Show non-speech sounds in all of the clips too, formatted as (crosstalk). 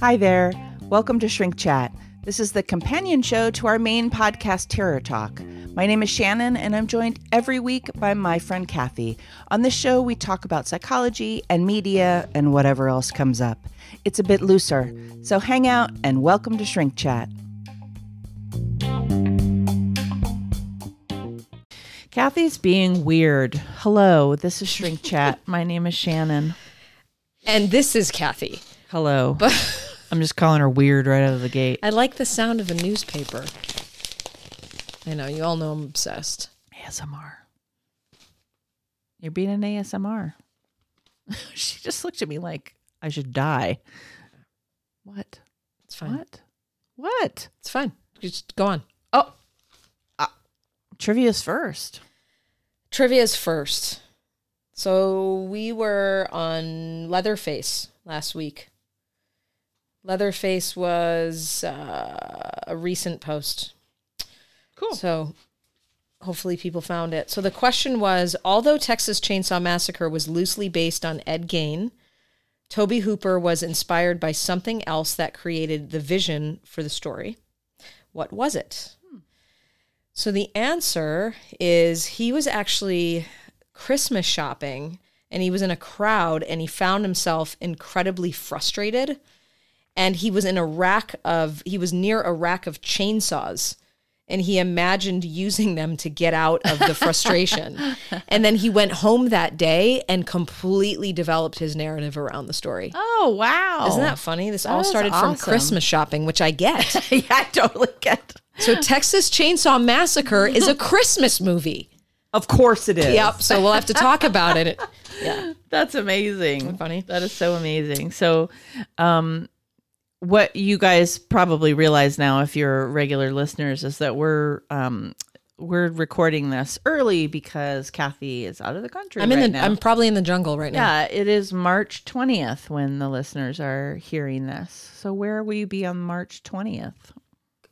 Hi there. Welcome to Shrink Chat. This is the companion show to our main podcast, Terror Talk. My name is Shannon, and I'm joined every week by my friend Kathy. On this show, we talk about psychology and media and whatever else comes up. It's a bit looser, so hang out and welcome to Shrink Chat. Kathy's being weird. Hello, this is Shrink (laughs) Chat. My name is Shannon. And this is Kathy. Hello. I'm just calling her weird right out of the gate. I like the sound of a newspaper. I know, you all know I'm obsessed. ASMR. You're being an ASMR. (laughs) she just looked at me like I should die. What? It's fine. What? What? It's fine. Just go on. Oh, trivia's first. Trivia's first. So we were on Leatherface last week. Leatherface was uh, a recent post. Cool. So hopefully people found it. So the question was although Texas Chainsaw Massacre was loosely based on Ed Gein, Tobe Hooper was inspired by something else that created the vision for the story. What was it? So the answer is he was actually Christmas shopping and he was in a crowd and he found himself incredibly frustrated and he was in a rack of he was near a rack of chainsaws and he imagined using them to get out of the frustration (laughs) and then he went home that day and completely developed his narrative around the story Oh wow! isn't that funny this That all started from christmas shopping which i get (laughs) yeah, I totally get. So (laughs) texas chainsaw massacre is a christmas movie Of course it is. yep so we'll have to talk about it (laughs) yeah That's amazing. funny? That is so amazing. So, um, what you guys probably realize now, if you're regular listeners, is that we're um, we're recording this early because Kathy is out of the country. i'm in right the now. i'm probably in the jungle right now yeah, it is March twentieth when the listeners are hearing this. So, where will you be on March twentieth?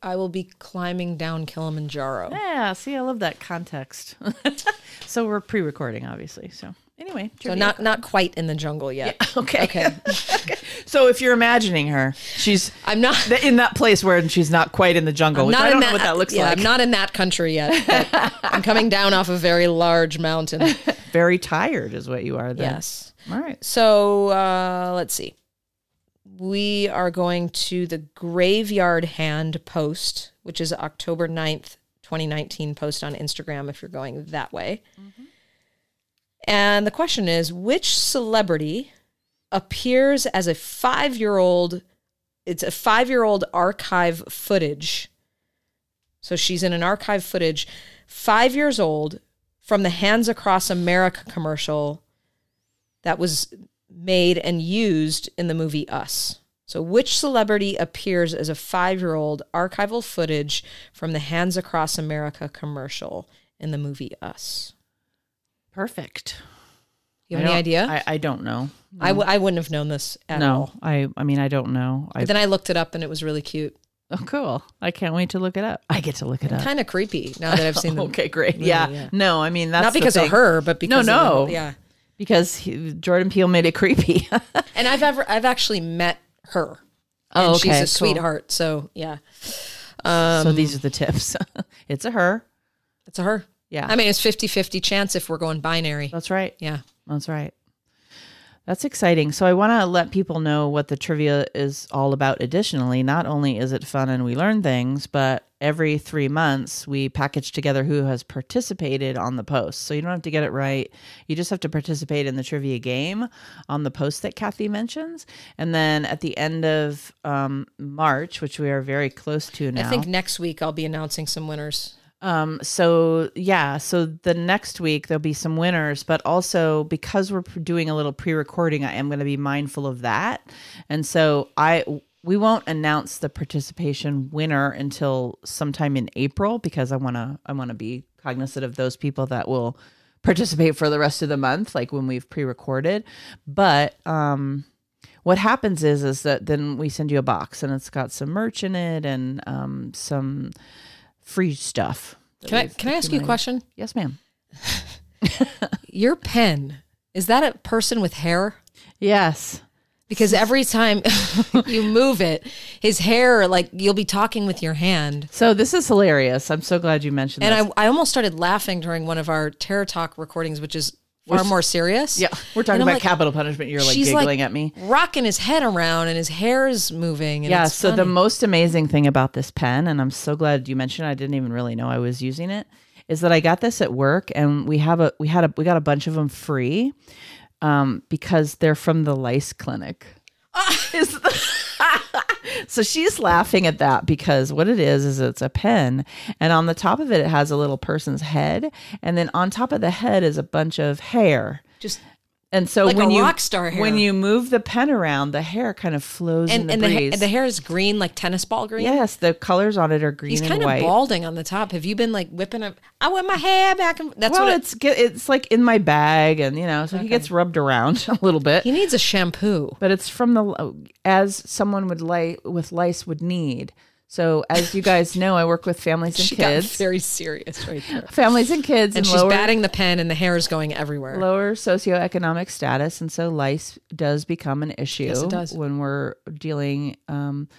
I will be climbing down kilimanjaro Yeah, see, I love that context. (laughs) so we're pre-recording, obviously. So anyway, so not not quite in the jungle yet (laughs) okay. okay (laughs) So if you're imagining her, she's i'm not in that place where she's not quite in the jungle. which not I don't in know that, what that looks yeah, like. I'm not in that country yet. I'm coming down off a very large mountain. Very tired, is what you are. Then. Yes. All right. So uh, let's see. We are going to the Graveyard Hand post, which is October 9th, 2019 post on Instagram if you're going that way. Mm-hmm. And the question is which celebrity appears as a five year old? It's a five year old archive footage. So she's in an archive footage, five years old, from the Hands Across America commercial that was made and used in the movie Us. So, which celebrity appears as a five year old archival footage from the Hands Across America commercial in the movie Us? Perfect. You I have any idea? I, I don't know. I, w- I wouldn't have known this at no, all. I I mean I don't know. I, But then I looked it up and it was really cute. oh, cool. I can't wait to look it up. I get to look it up. Kind of creepy now that I've seen the (laughs) okay, great. movie, yeah. yeah. No, I mean that's Not because of her, but because No, of the no. yeah. Because he, Jordan Peele made it creepy. (laughs) And I've ever I've actually met her. Oh, and she's okay, a cool. sweetheart. So yeah, so um, these are the tips. (laughs) it's a her. it's a her. Yeah. I mean, it's 50-50 chance if we're going binary. That's right. Yeah. That's right. That's exciting. So I want to let people know what the trivia is all about. Additionally, not only is it fun and we learn things, but every three months we package together who has participated on the post. So you don't have to get it right. You just have to participate in the trivia game on the post that Kathy mentions. And then at the end of um, March, which we are very close to now. I think next week I'll be announcing some winners. Um, so yeah, so the next week there'll be some winners, but also because we're doing a little pre-recording, I am going to be mindful of that. And so I we won't announce the participation winner until sometime in April because I want to I want to be cognizant of those people that will participate for the rest of the month like when we've pre-recorded. But um what happens is is that then we send you a box and it's got some merch in it and um some free stuff. Can I can I ask you a question? Yes, ma'am. (laughs) Your pen is that a person with hair? Yes. because every time (laughs) you move it, his hair like you'll be talking with your hand. So this is hilarious. I'm so glad you mentioned And this. I, I almost started laughing during one of our Terror Talk recordings, which is far more serious. yeah, we're talking about like, capital punishment. You're like giggling like at me. rocking his head around and his hair's moving. And Yeah. So the most amazing thing about this pen, and I'm so glad you mentioned. it, I didn't even really know I was using it. Is that I got this at work, and we have a we had a we got a bunch of them free, um, because they're from the lice clinic. (laughs) Is the- so she's laughing at that because what it is is it's a pen, and on the top of it it has a little person's head, and then on top of the head is a bunch of hair. just And so Like when you rock star hair. when you move the pen around, the hair kind of flows in and the and the, breeze. ha- the hair is green, like tennis ball green. Yes, the colors on it are green He's and kind of white. balding on the top. Have you been like whipping up? I want my hair back. And that's well, what it, it's it's like in my bag, and you know, so he gets rubbed around (laughs) a little bit. he needs a shampoo. but it's from the as someone would like with lice would need. So as you guys know, I work with families (laughs) and She got kids, very serious right there. families and kids, And in she's lower batting the pen, and the hair is going everywhere. lower socioeconomic status, and so lice does become an issue Yes, it does. when we're dealing um,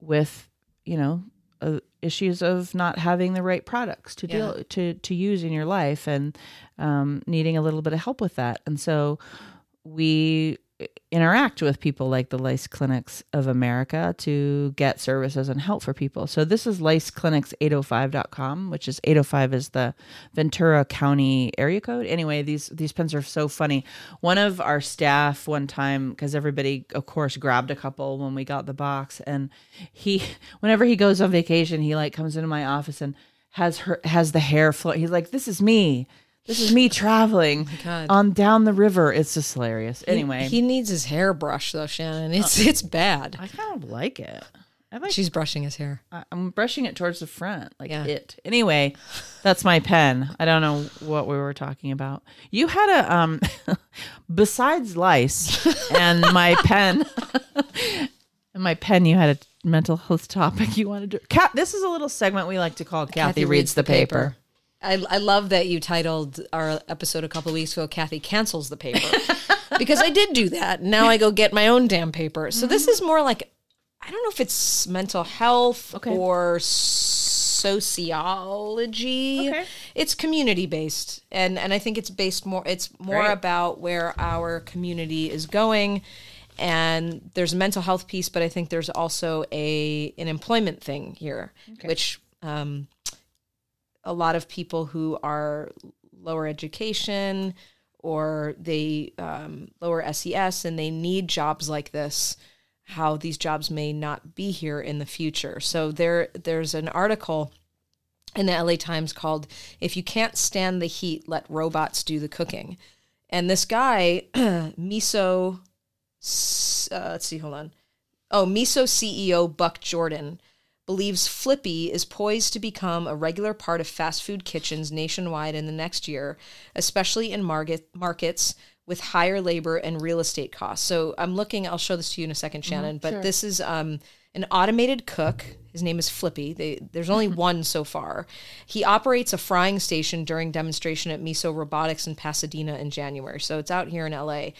with you know uh, issues of not having the right products to deal to to use in your life and um, needing a little bit of help with that. And so we interact with people like the Lice Clinics of America to get services and help for people. So this is liceclinics805.com, which is 805 is the Ventura County area code. Anyway, these these pens are so funny. One of our staff one time cuz everybody of course grabbed a couple when we got the box and he (laughs) whenever he goes on vacation, he like comes into my office and has her has the hair flow. He's like, "This is me. This is me traveling God. on down the river." It's just hilarious. Anyway, he, needs his hair brushed though, Shannon. It's it's bad. I kind of like it. I like. She's brushing his hair. I- I'm brushing it towards the front, like Yeah. it. Anyway, that's my pen. I don't know what we were talking about. You had a um, (laughs) besides lice and my (laughs) pen, and (laughs) my pen. You had a mental health topic you wanted to. Cat. This is a little segment we like to call Kathy, reads, the paper. I, I love that you titled our episode a couple of weeks ago, Kathy cancels the paper. (laughs) because I did do that. Now I go get my own damn paper. So this is more like, I don't know if it's mental health Okay. or sociology. Okay. It's community based. And, and I think it's based more, it's more Great. about where our community is going. And there's a mental health piece, but I think there's also a an employment thing here, which um, a lot of people who are lower education or they um, lower SES and they need jobs like this how these jobs may not be here in the future. So there there's an article in the LA Times called if you can't stand the heat let robots do the cooking. And this guy (clears throat) miso uh, let's see hold on. Oh miso CEO Buck Jordan believes Flippy is poised to become a regular part of fast food kitchens nationwide in the next year, especially in market, markets with higher labor and real estate costs. So I'm looking, I'll show this to you in a second, Shannon, but this is um, an automated cook. His name is Flippy. They, there's only (laughs) one so far. He operates a frying station during demonstration at Miso Robotics in Pasadena in January. So it's out here in LA.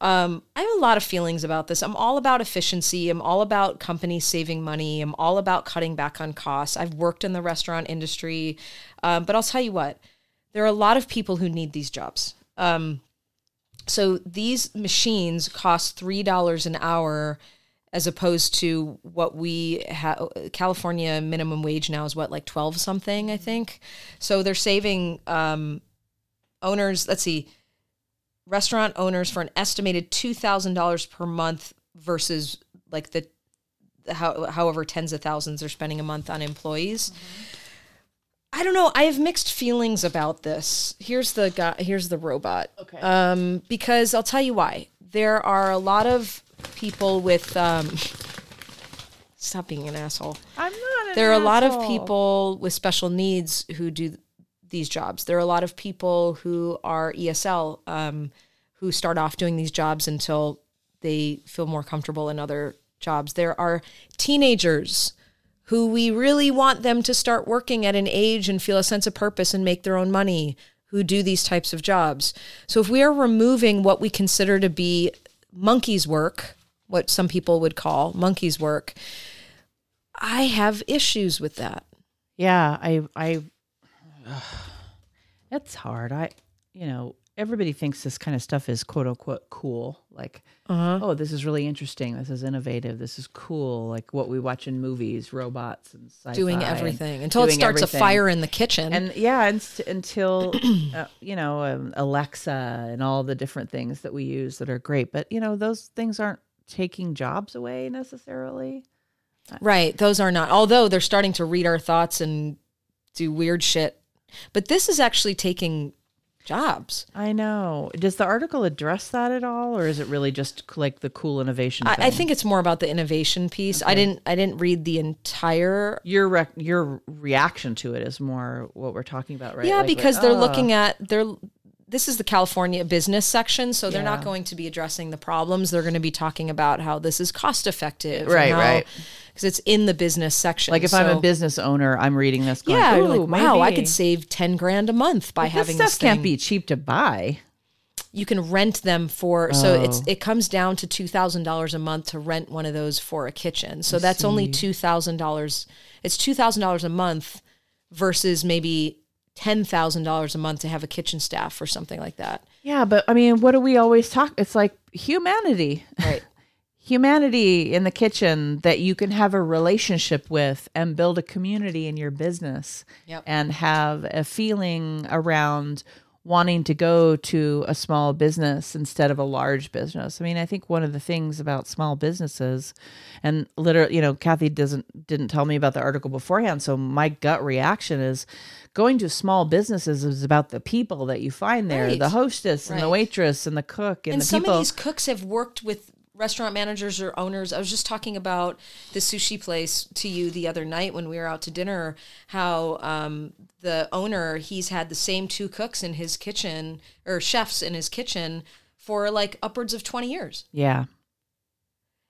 Um, I have a lot of feelings about this. I'm all about efficiency. I'm all about companies saving money. I'm all about cutting back on costs. I've worked in the restaurant industry, um, but I'll tell you what, there are a lot of people who need these jobs. Um, so these machines cost three dollars an hour, as opposed to what we have. California minimum wage now is what like twelve something, I think. So they're saving um, owners. Let's see restaurant owners for an estimated $2,000 per month versus like the how, however tens of thousands they're spending a month on employees. I don't know. I have mixed feelings about this. Here's the guy. Here's the robot. Okay. Um, because I'll tell you why. There are a lot of people with. Um, stop being an asshole I'm not. An there are a lot of people with special needs who do these jobs. There are a lot of people who are ESL um, who start off doing these jobs until they feel more comfortable in other jobs. There are teenagers who we really want them to start working at an age and feel a sense of purpose and make their own money who do these types of jobs. So if we are removing what we consider to be monkey's work, what some people would call monkey's work, I have issues with that. Yeah, I I it's hard. I you know, everybody thinks this kind of stuff is quote unquote cool. Like, Uh-huh. oh, this is really interesting. This is innovative. This is cool. Like what we watch in movies, robots and sci-fi Doing everything until it starts everything. a fire in the kitchen. And yeah, and, st- until (clears throat) uh, you know um, Alexa and all the different things that we use that are great, but you know those things aren't taking jobs away necessarily. Right. Those are not, although they're starting to read our thoughts and do weird shit. But this is actually taking jobs. I know. Does the article address that at all, or is it really just like the cool innovation? I, I think it's more about the innovation piece. I didn't I didn't read the entire your rec- your reaction to it is more what we're talking about, right? Yeah, Like, because like, they're oh, looking at they're this is the California business section, so they're not going to be addressing the problems. They're going to be talking about how this is cost effective. Right, right. Because it's in the business section. like if I'm a business owner, I'm reading this. Going, yeah, like, wow, I could save ten grand a month by This having stuff this can't be cheap to buy. you can rent them for so oh. it's Oh. it comes down to two thousand dollars a month to rent one of those for a kitchen. So that's only two thousand dollars. It's two thousand dollars a month versus maybe ten thousand dollars a month to have a kitchen staff or something like that. Yeah, but I mean, what do we always talk? It's like humanity. Right. (laughs) humanity in the kitchen that you can have a relationship with and build a community in your business Yep. and have a feeling around wanting to go to a small business instead of a large business. I mean, I think one of the things about small businesses and literally, you know, Kathy doesn't didn't tell me about the article beforehand, so my gut reaction is going to small businesses is about the people that you find there, Right. the hostess and the waitress and the cook and, and the some people of these cooks have worked with restaurant managers or owners. I was just talking about the sushi place to you the other night when we were out to dinner. How um, the owner he's had the same two cooks in his kitchen or chefs in his kitchen for like upwards of twenty years, Yeah.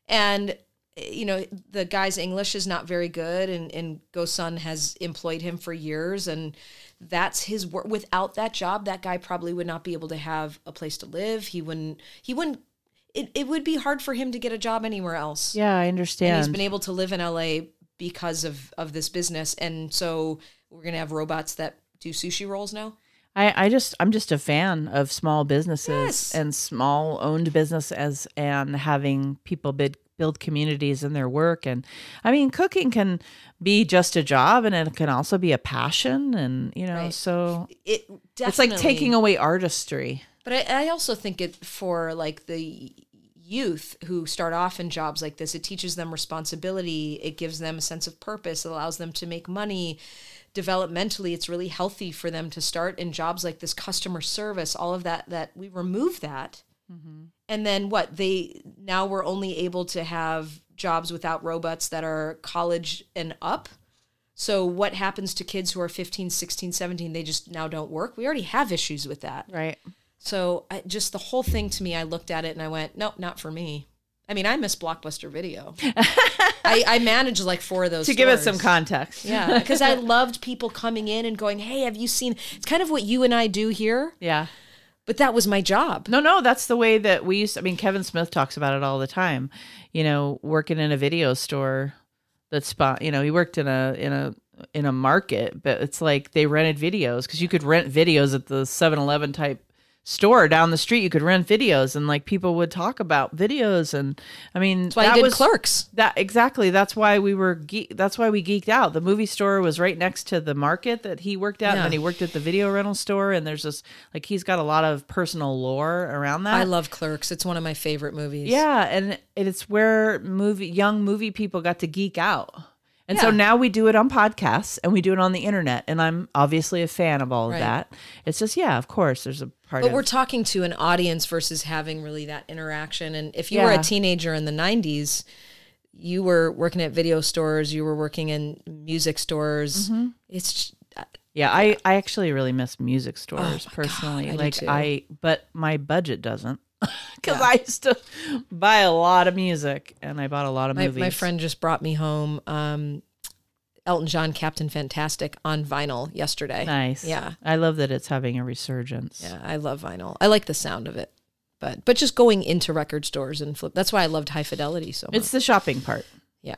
and you know the guy's English is not very good, and and Gosun has employed him for years, and that's his work. Without that job, that guy probably would not be able to have a place to live. He wouldn't. He wouldn't. It, it would be hard for him to get a job anywhere else. Yeah, I and understand. he's been able to live in LA because of of this business, and so we're gonna have robots that do sushi rolls now. I, I just I'm just a fan of small businesses Yes. and small owned business as and having people bid, build communities in their work and I mean cooking can be just a job and it can also be a passion and you know Right. so It definitely, it's like taking away artistry. But I, I also think it for like the youth who start off in jobs like this, it teaches them responsibility. It gives them a sense of purpose. It allows them to make money. Developmentally, it's really healthy for them to start in jobs like this, customer service, all of that. That we remove that, mm-hmm. and then what they now we're only able to have jobs without robots that are college and up. So what happens to kids who are 15, 16, 17? They just now don't work. We already have issues with that. Right. So I, just the whole thing to me, I looked at it and I went, nope, not for me. I mean, I miss Blockbuster Video. (laughs) I, I managed like four of those. To give us some context. Yeah, because I (laughs) loved people coming in and going, hey, have you seen? It's kind of what you and I do here, Yeah. But that was my job. No, no, that's the way that we used. I mean, Kevin Smith talks about it all the time. You know, working in a video store. That spot. You know, he worked in a in a in a market, but it's like they rented videos because you could rent videos at the 7-Eleven type store down the street. You could rent videos, and like people would talk about videos. And I mean, That's why that was Clerks. that exactly. That's why we were. Ge- that's why we geeked out. The movie store was right next to the market that he worked at, and then he worked at the video rental store. And there's just like he's got a lot of personal lore around that. I love Clerks. It's one of my favorite movies. Yeah, and it's where movie young movie people got to geek out. And so now we do it on podcasts and we do it on the internet. And I'm obviously a fan of all of Right. that. It's just, yeah, of course, there's a part But of we're talking to an audience versus having really that interaction. And if you were a teenager in the 90s, you were working at video stores, you were working in music stores. Mm-hmm. It's yeah, I, I actually really miss music stores Oh personally. God, I like. I, but my budget doesn't. (laughs) Because I used to buy a lot of music and I bought a lot of my, movies. my friend just brought me home um, Elton John Captain Fantastic on vinyl yesterday. Nice. Yeah. I love that it's having a resurgence. Yeah, I love vinyl. I like the sound of it. But but just going into record stores and flip. That's why I loved High Fidelity so much. It's the shopping part. yeah.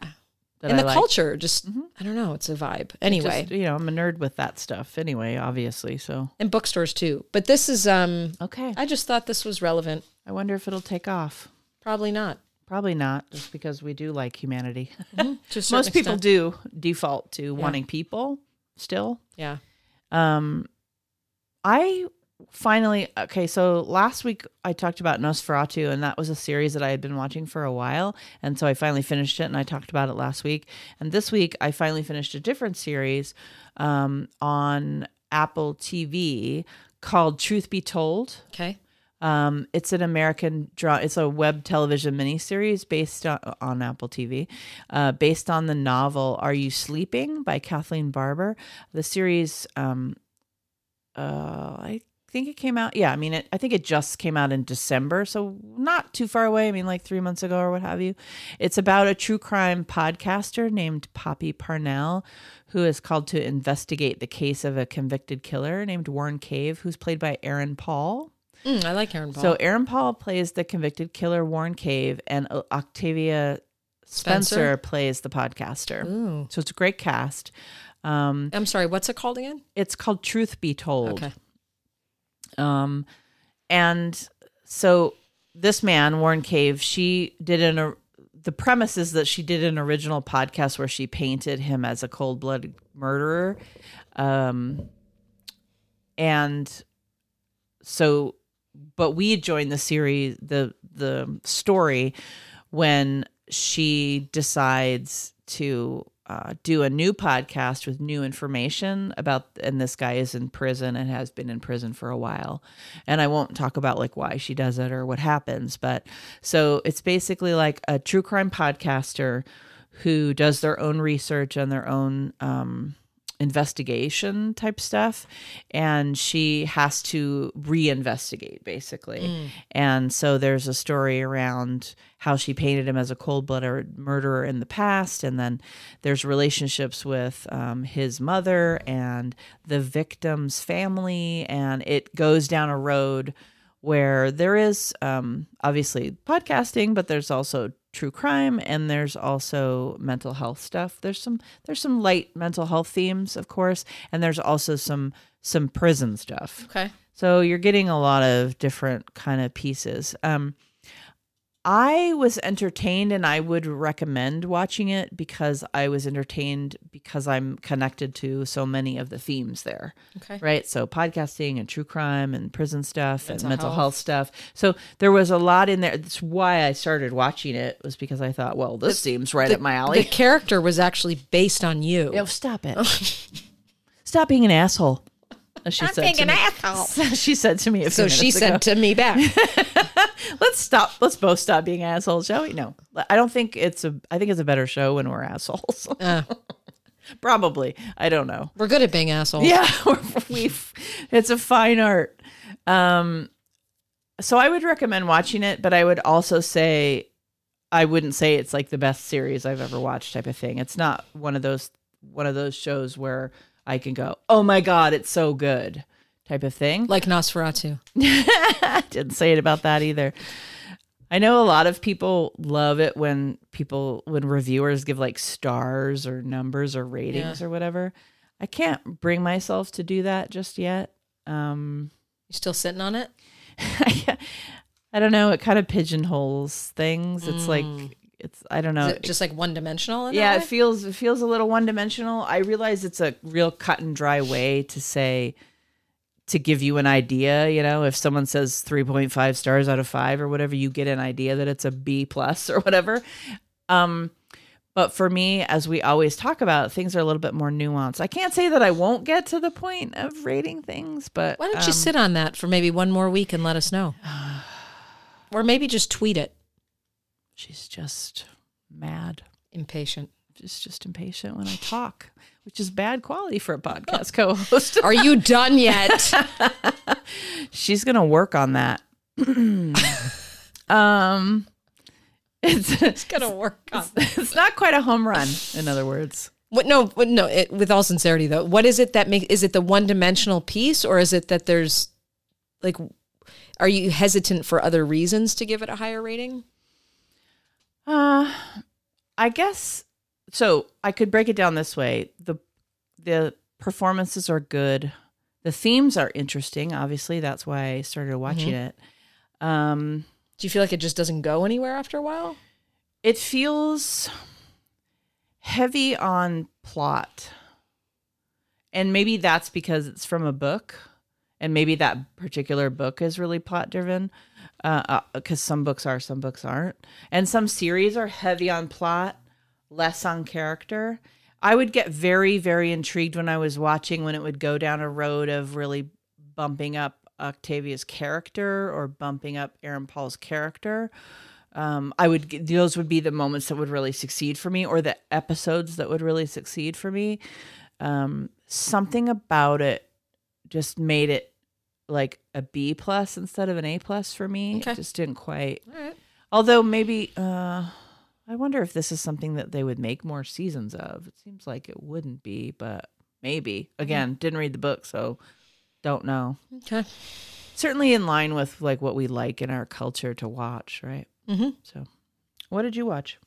And I the like. culture just I don't know, it's a vibe. Anyway, Just, you know, I'm a nerd with that stuff anyway, obviously. So, and bookstores too. But this is um okay. I just thought this was relevant. I wonder if it'll take off. Probably not. Probably not, just because we do like humanity. (laughs) Certain Most people extent. do default to wanting people still. Yeah. Um, I finally okay. So last week I talked about Nosferatu, and that was a series that I had been watching for a while, and so I finally finished it, and I talked about it last week. And this week I finally finished a different series um, on Apple TV called Truth Be Told. Okay. Um, it's an American draw. It's a web television miniseries based on, on Apple TV, uh, based on the novel "Are You Sleeping" by Kathleen Barber. The series, um, uh, I think it came out. Yeah, I mean, it, I think it just came out in December, so not too far away. I mean, like three months ago or what have you. It's about a true crime podcaster named Poppy Parnell, who is called to investigate the case of a convicted killer named Warren Cave, who's played by Aaron Paul. Mm, I like Aaron Paul. So Aaron Paul plays the convicted killer Warren Cave, and Octavia Spencer, Spencer? plays the podcaster. Ooh. So it's a great cast. Um, I'm sorry, what's it called again? it's called Truth Be Told. Okay. Um, and so this man, Warren Cave, she did an. The premise is that she did an original podcast where she painted him as a cold blooded murderer. Um, and so, but we joined the series, the the story when she decides to uh, do a new podcast with new information about and this guy is in prison and has been in prison for a while. And i won't talk about like why she does it or what happens but so it's basically like a true crime podcaster who does their own research and their own um, investigation type stuff and she has to reinvestigate basically. And so there's a story around how she painted him as a cold-blooded murderer in the past and then there's relationships with um, his mother and the victim's family and it goes down a road where there is um, obviously podcasting, but there's also true crime and there's also mental health stuff. There's some there's some light mental health themes, of course, and there's also some some prison stuff. Okay. So you're getting a lot of different kind of pieces. Um, I was entertained and I would recommend watching it because I was entertained because I'm connected to so many of the themes there Okay. right? So podcasting and true crime and prison stuff Mental and mental health. health. stuff. So there was a lot in there. That's why I started watching it was because I thought, well, this seems right The, up my alley. the character was actually based on you. Oh, stop it! (laughs) stop being an asshole. She Stop said being to an me. asshole. (laughs) she said to me. So she ago. said to me back, (laughs) "Let's stop. Let's both stop being assholes, shall we?" No, I don't think it's a. I think it's a better show when we're assholes. uh, (laughs) Probably. I don't know. "We're good at being assholes." Yeah, we it's a fine art. Um so I would recommend watching it, but I would also say I wouldn't say it's like the best series I've ever watched type of thing. It's not one of those one of those shows where I can go, "Oh my god, it's so good." type of thing. like Nosferatu. (laughs) Didn't say it about that either. I know a lot of people love it when people when reviewers give like stars or numbers or ratings or whatever. I can't bring myself to do that just yet. Um You still sitting on it? (laughs) I don't know, it kind of pigeonholes things. It's like it's I don't know. Is it just like one dimensional? In yeah, it feels it feels a little one dimensional. I realize it's a real cut and dry way to say to give you an idea. You know, if someone says three point five stars out of five or whatever, you get an idea that it's a B plus (laughs) or whatever. Um, but for me, as we always talk about, things are a little bit more nuanced. I can't say that I won't get to the point of rating things, but Why don't um, you sit on that for maybe one more week and let us know? (sighs) or maybe just tweet it. She's just mad. Impatient. She's just impatient when I talk, which is bad quality for a podcast (laughs) co-host. Are you done yet? (laughs) She's gonna work on that. (clears throat) um, it's it's gonna work on. it's not quite a home run. In other words, What? No, what- no. It, with all sincerity, though, what is it that makes? Is it the one-dimensional piece, or is it that there's, like, are you hesitant for other reasons to give it a higher rating? Uh, I guess so. I could break it down this way: the the performances are good, the themes are interesting. Obviously, that's why I started watching it. Um, Do you feel like it just doesn't go anywhere after a while? it feels heavy on plot, and maybe that's because it's from a book, and maybe that particular book is really plot driven. Because some books are, some books aren't, and some series are heavy on plot, less on character. I would get very, very intrigued when I was watching when it would go down a road of really bumping up Octavia's character or bumping up Aaron Paul's character. Um, I would those would be the moments that would really succeed for me, or the episodes that would really succeed for me. Um, something about it just made it like a B plus instead of an A plus for me. Okay. It just didn't quite. Right. Although maybe uh I wonder if this is something that they would make more seasons of. It seems like it wouldn't be, but maybe. Again, didn't read the book, so don't know. Okay. Certainly in line with like what we like in our culture to watch, right? Mm-hmm. So, what did you watch?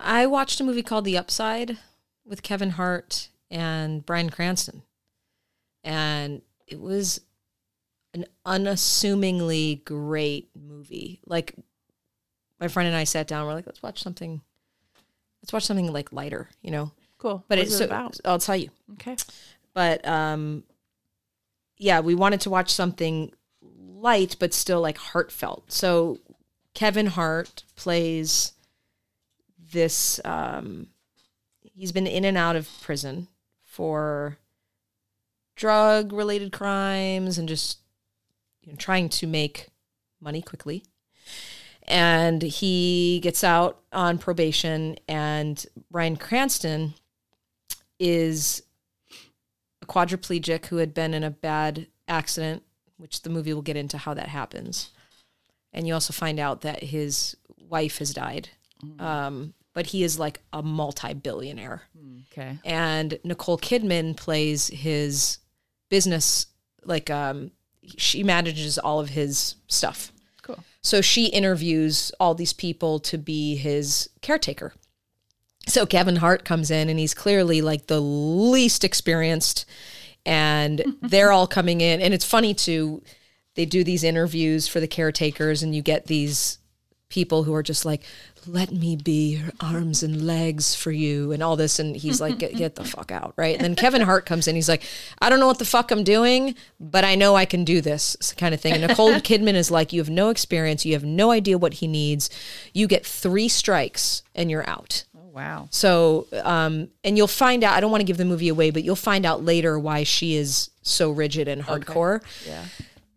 I watched a movie called The Upside with Kevin Hart and Bryan Cranston. And it was an unassumingly great movie. Like my friend and I sat down, we're like, let's watch something let's watch something like lighter, you know. Cool. But it's it so, about? I'll tell you. Okay. But um yeah, we wanted to watch something light but still like heartfelt. So Kevin Hart plays this um he's been in and out of prison for drug related crimes and just you know, trying to make money quickly. And he gets out on probation and Bryan Cranston is a quadriplegic who had been in a bad accident, which the movie will get into how that happens. And you also find out that his wife has died. Um, but he is like a multi billionaire. Okay. And Nicole Kidman plays his business, like, um, she manages all of his stuff. Cool. So she interviews all these people to be his caretaker. So Kevin Hart comes in and he's clearly like the least experienced and (laughs) they're all coming in and it's funny too they do these interviews for the caretakers and you get these people who are just like let me be your arms and legs for you and all this and he's like get, get the fuck out right and then kevin hart comes in he's like i don't know what the fuck i'm doing but i know i can do this kind of thing and nicole (laughs) kidman is like you have no experience you have no idea what he needs you get three strikes and you're out Oh wow. so, um, and you'll find out, I don't want to give the movie away, but you'll find out later why she is so rigid and hardcore. Yeah.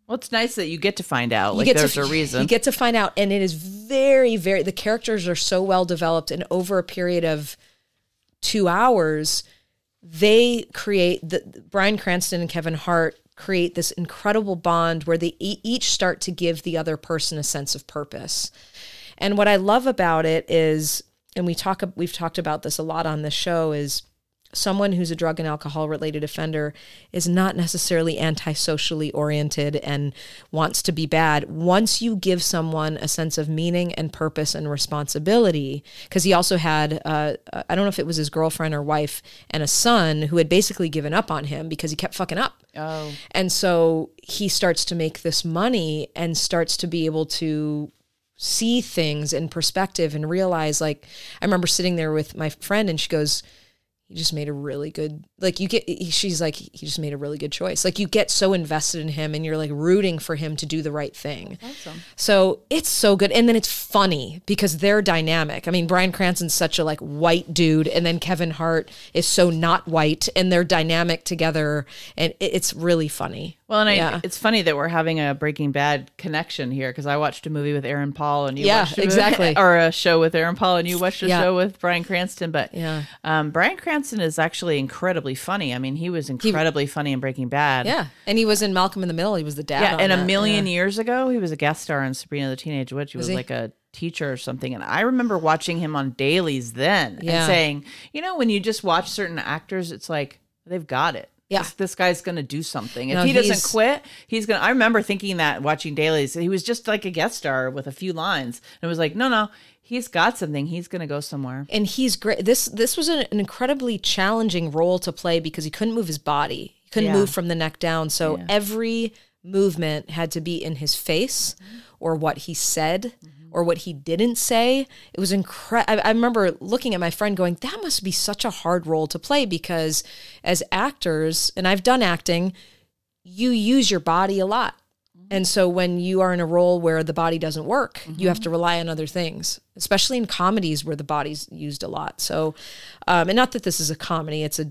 Well, it's nice that you get to find out. You Like get there's to, a reason. You get to find out, and it is very, very, the characters are so well developed, and over a period of two hours, they create the Bryan Cranston and Kevin Hart create this incredible bond where they e- each start to give the other person a sense of purpose. And what I love about it is, and we talk, we've talked about this a lot on the show, is someone who's a drug and alcohol related offender is not necessarily antisocially oriented and wants to be bad. Once you give someone a sense of meaning and purpose and responsibility, because he also had, uh, I don't know if it was his girlfriend or wife and a son who had basically given up on him because he kept fucking up. oh. And so he starts to make this money and starts to be able to see things in perspective and realize like I remember sitting there with my friend and she goes he just made a really good like you get he- she's like he just made a really good choice. Like you get so invested in him and you're like rooting for him to do the right thing. Awesome. so it's so good. And then it's funny because they're dynamic. I mean bryan cranston's such a like white dude and then kevin hart is so not white and they're dynamic together and it- it's really funny Well, and I, Yeah. it's funny that we're having a Breaking Bad connection here because I watched a movie with Aaron Paul and you Yeah, watched a movie- exactly. (laughs) or a show with Aaron Paul and you watched a Yeah. show with Bryan Cranston. But Yeah. um, Bryan Cranston is actually incredibly funny. I mean, he was incredibly funny in Breaking Bad. yeah and he was in malcolm in the middle he was the dad yeah. And a million Yeah. years ago, he was a guest star in Sabrina the Teenage Witch. He was, he? like a teacher or something. And I remember watching him on dailies then Yeah. and saying, you know, when you just watch certain actors, it's like they've got it. Yeah. This, this guy's going to do something. If No, he doesn't quit, he's going to. I remember thinking that watching dailies. He was just like a guest star with a few lines. And it was like, no, no, he's got something. He's going to go somewhere. and he's great. This this was an, an incredibly challenging role to play because he couldn't move his body. He couldn't Yeah. move from the neck down. So Yeah. every movement had to be in his face or what he said mm-hmm. Or what he didn't say. It was incredible. I, I remember looking at my friend going, that must be such a hard role to play because as actors, and I've done acting, you use your body a lot. And so when you are in a role where the body doesn't work, you have to rely on other things, especially in comedies where the body's used a lot. So, um, and not that this is a comedy, it's a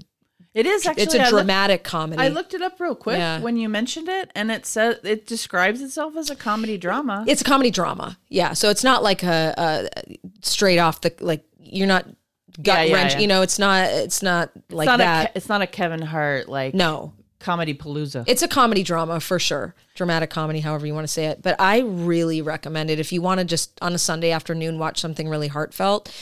It is actually. it's a I dramatic comedy. I looked it up real quick Yeah. when you mentioned it, and it says it describes itself as a comedy drama. it's a comedy drama. Yeah. So it's not like a, a straight off the like you're not gut Yeah, wrench. yeah. You know, it's not it's not like it's not that. A, it's not a Kevin Hart like no. comedy palooza. It's a comedy drama for sure. Dramatic comedy, however you want to say it. But I really recommend it if you want to just on a Sunday afternoon watch something really heartfelt.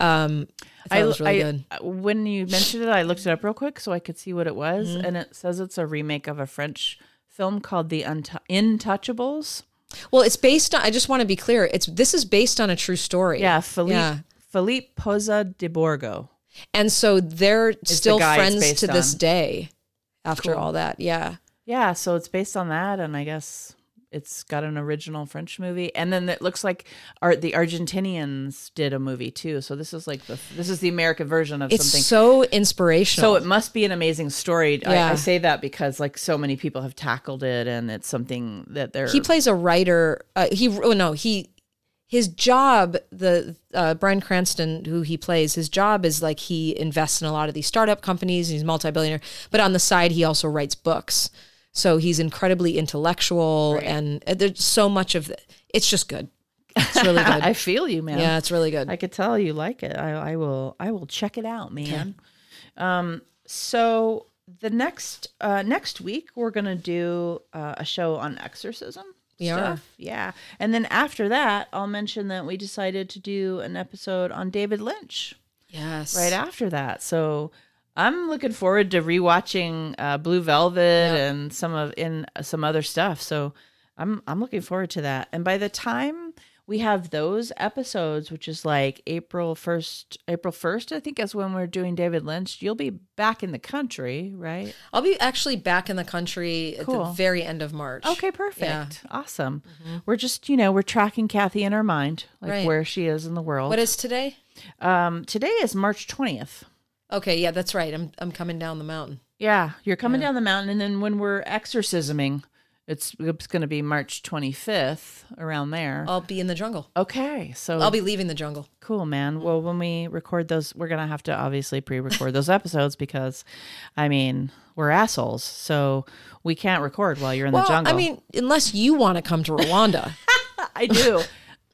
Um, I was really I- good. When you mentioned it, I looked it up real quick so I could see what it was, Mm-hmm. and it says it's a remake of a French film called The Untou Intouchables. Well, it's based on. I just want to be clear. It's this is based on a true story. Yeah, Philippe Yeah. Philippe Pozzo di Borgo. and so they're still guy it's friends to this day. After Cool. all that, yeah. Yeah, so it's based on that, and I guess it's got an original French movie, and then it looks like art the Argentinians did a movie too. So this is like the this is the American version of It's something. so inspirational. So it must be an amazing story. Yeah. I, I say that because like so many people have tackled it, and it's something that they're he plays a writer. Uh, he oh no he his job the uh, Bryan Cranston who he plays his job is like he invests in a lot of these startup companies. He's a multi-billionaire, but on the side he also writes books. So he's incredibly intellectual, and uh, there's so much of it. It's just good. It's really (laughs) good. I feel you, man. yeah, it's really good. I could tell you like it. I, I will. I will check it out, man. Um. So the next uh next week we're gonna do uh, a show on exorcism. Are. stuff. Yeah, and then after that, I'll mention that we decided to do an episode on David Lynch yes, right after that. So I'm looking forward to rewatching uh, Blue Velvet and some of in some other stuff. So I'm I'm looking forward to that. And by the time we have those episodes, which is like April first, April first, I think is when we're doing David Lynch. You'll be back in the country, right? I'll be actually back in the country at the very end of March. Okay, perfect. Yeah. Mm-hmm. Awesome. We're just, you know, we're tracking Kathy in our mind, like Right. where she is in the world. What is today? um, today is March 20th. Okay, yeah, that's right. I'm I'm coming down the mountain. Yeah, you're coming down the mountain, and then when we're exorcisming, it's it's going to be March 25th around there. I'll be in the jungle. Okay, so I'll be leaving the jungle. cool, man. Well, when we record those, we're gonna have to obviously pre-record those episodes because, I mean, we're assholes, so we can't record while you're in Well, the jungle. I mean, unless you want to come to Rwanda, (laughs) I do,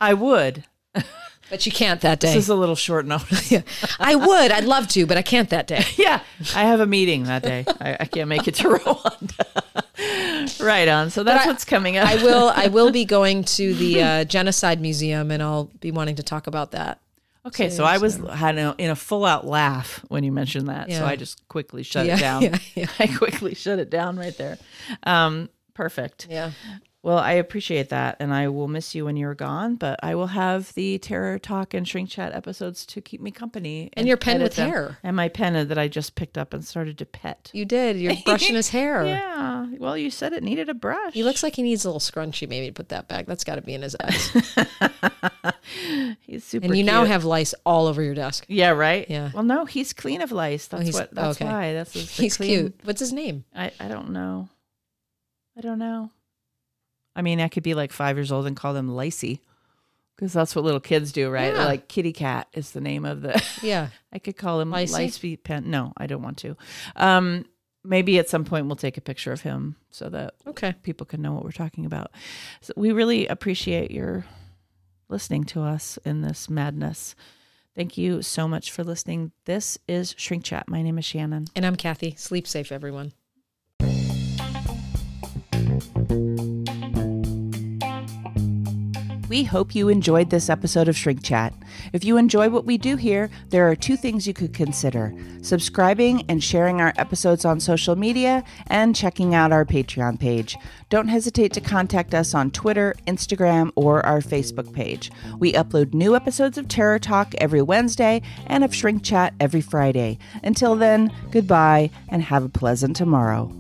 I would. (laughs) but you can't that day. This is a little short notice. (laughs) I would. I'd love to, but I can't that day. (laughs) yeah, I have a meeting that day. I, I can't make it to (laughs) Rwanda. right on. So that's I- what's coming up. I will. I will be going to the uh, genocide museum, and I'll be wanting to talk about that. Okay, so I was had a, in a full out laugh when you mentioned that, so I just quickly shut Yeah, it down. yeah, yeah. I quickly shut it down right there. Um, perfect. Yeah. Well, I appreciate that, and I will miss you when you're gone. But I will have the terror talk and shrink chat episodes to keep me company. And your pen with them. hair. and my pen that I just picked up and started to pet. You did. You're brushing his hair. (laughs) Yeah. Well, you said it needed a brush. He looks like he needs a little scrunchy, maybe to put that back. That's got to be in his eyes. (laughs) He's super. and you now have lice all over your desk. Yeah. Right. Yeah. Well, no, he's clean of lice. That's oh, he's- what. That's okay. why. That's his, He's clean- cute. What's his name? I, I don't know. I don't know. I mean, I could be like five years old and call them Lacey because that's what little kids do, right? Yeah. Like Kitty Cat is the name of the. (laughs) Yeah. I could call him Lacey? Lacey Pen. No, I don't want to. Um, maybe at some point we'll take a picture of him so that Okay. people can know what we're talking about. So we really appreciate your listening to us in this madness. Thank you so much for listening. This is Shrink Chat. My name is Shannon. And I'm Kathy. Sleep safe, everyone. We hope you enjoyed this episode of Shrink Chat. If you enjoy what we do here, there are two things you could consider subscribing and sharing our episodes on social media, and checking out our Patreon page. Don't hesitate to contact us on Twitter, Instagram, or our Facebook page. We upload new episodes of Terror Talk every Wednesday and of Shrink Chat every Friday. Until then, goodbye and have a pleasant tomorrow.